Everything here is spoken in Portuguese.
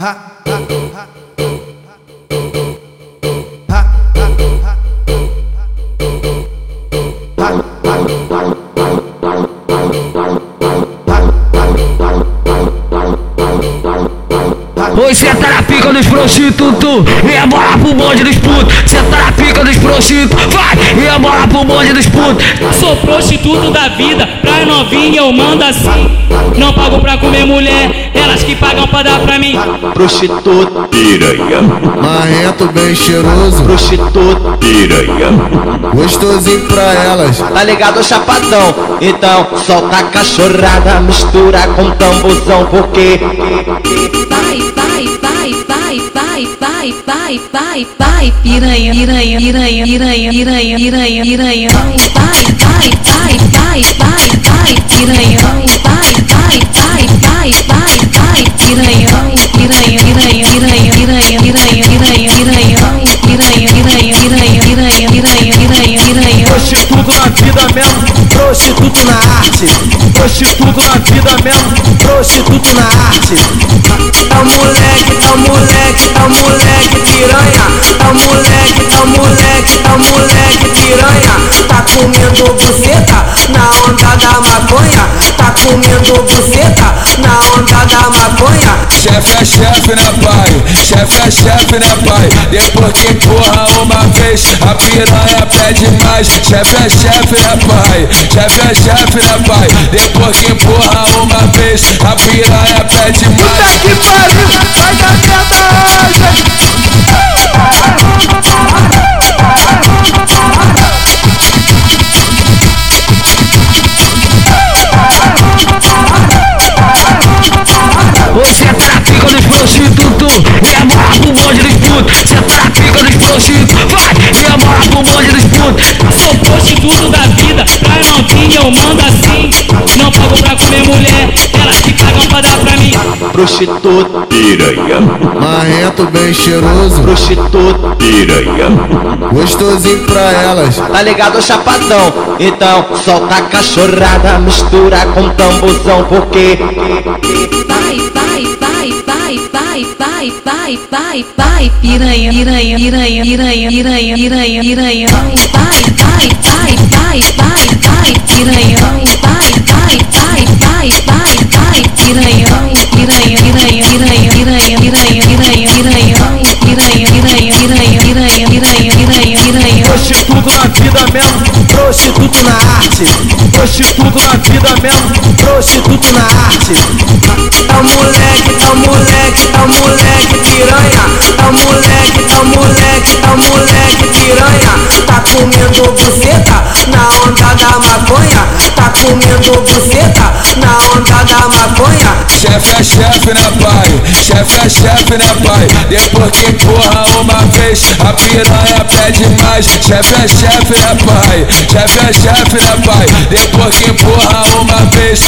Oi, senta na pica dos prostitutos E a bola pro bonde dos putos Senta na pica dos prostitutos Vai! E a bola pro bonde dos putos Sou prostituto da vida, pra novinha eu mando assim. Não pago pra comer mulher, pagam pra dar pra mim. prostituta, piranha, Marrento bem cheiroso, prostituta, piranha, gostosinho pra elas. tá ligado chapadão? Então solta a cachorrada, mistura com tambuzão, porque vai, vai, vai, vai, vai, vai, vai, vai, vai, piranha, piranha, piranha, piranha, piranha, piranha, piranha, vai, vai, vai, vai, vai, vai, piranha, vai, vai, Na vida mesmo, prostituto na arte. tá o moleque, tá o moleque, tá o moleque piranha, tá o moleque, tá o moleque, tá o moleque piranha, tá comendo buceta na onda da maconha, tá comendo buceta na onda da maconha. Chefe é chefe, né pai? Chefe é chefe, né pai? Depois que empurra uma vez, a piranha pede mais. Chefe é chefe, né pai? Chefe é chefe, né pai? Depois que empurra uma vez, a piranha pede mais. Prostituta, piranha, Marrento bem cheiroso, prostituta, piranha, gostosinho pra elas. tá ligado chapadão? Então solta a cachorrada, mistura com tambuzão, porque vai, vai, vai, vai, vai, vai, vai, vai, vai, piranha, piranha, piranha, piranha, piranha, piranha, piranha, vai, vai, vai, vai, vai, vai, piranha, vai, vai, é chefe, né pai? Chefe é chefe, né pai? Depois que empurra uma vez, a piranha pede mais. Chefe é chefe, né pai? Chefe é chefe, né pai? Depois que empurra uma vez,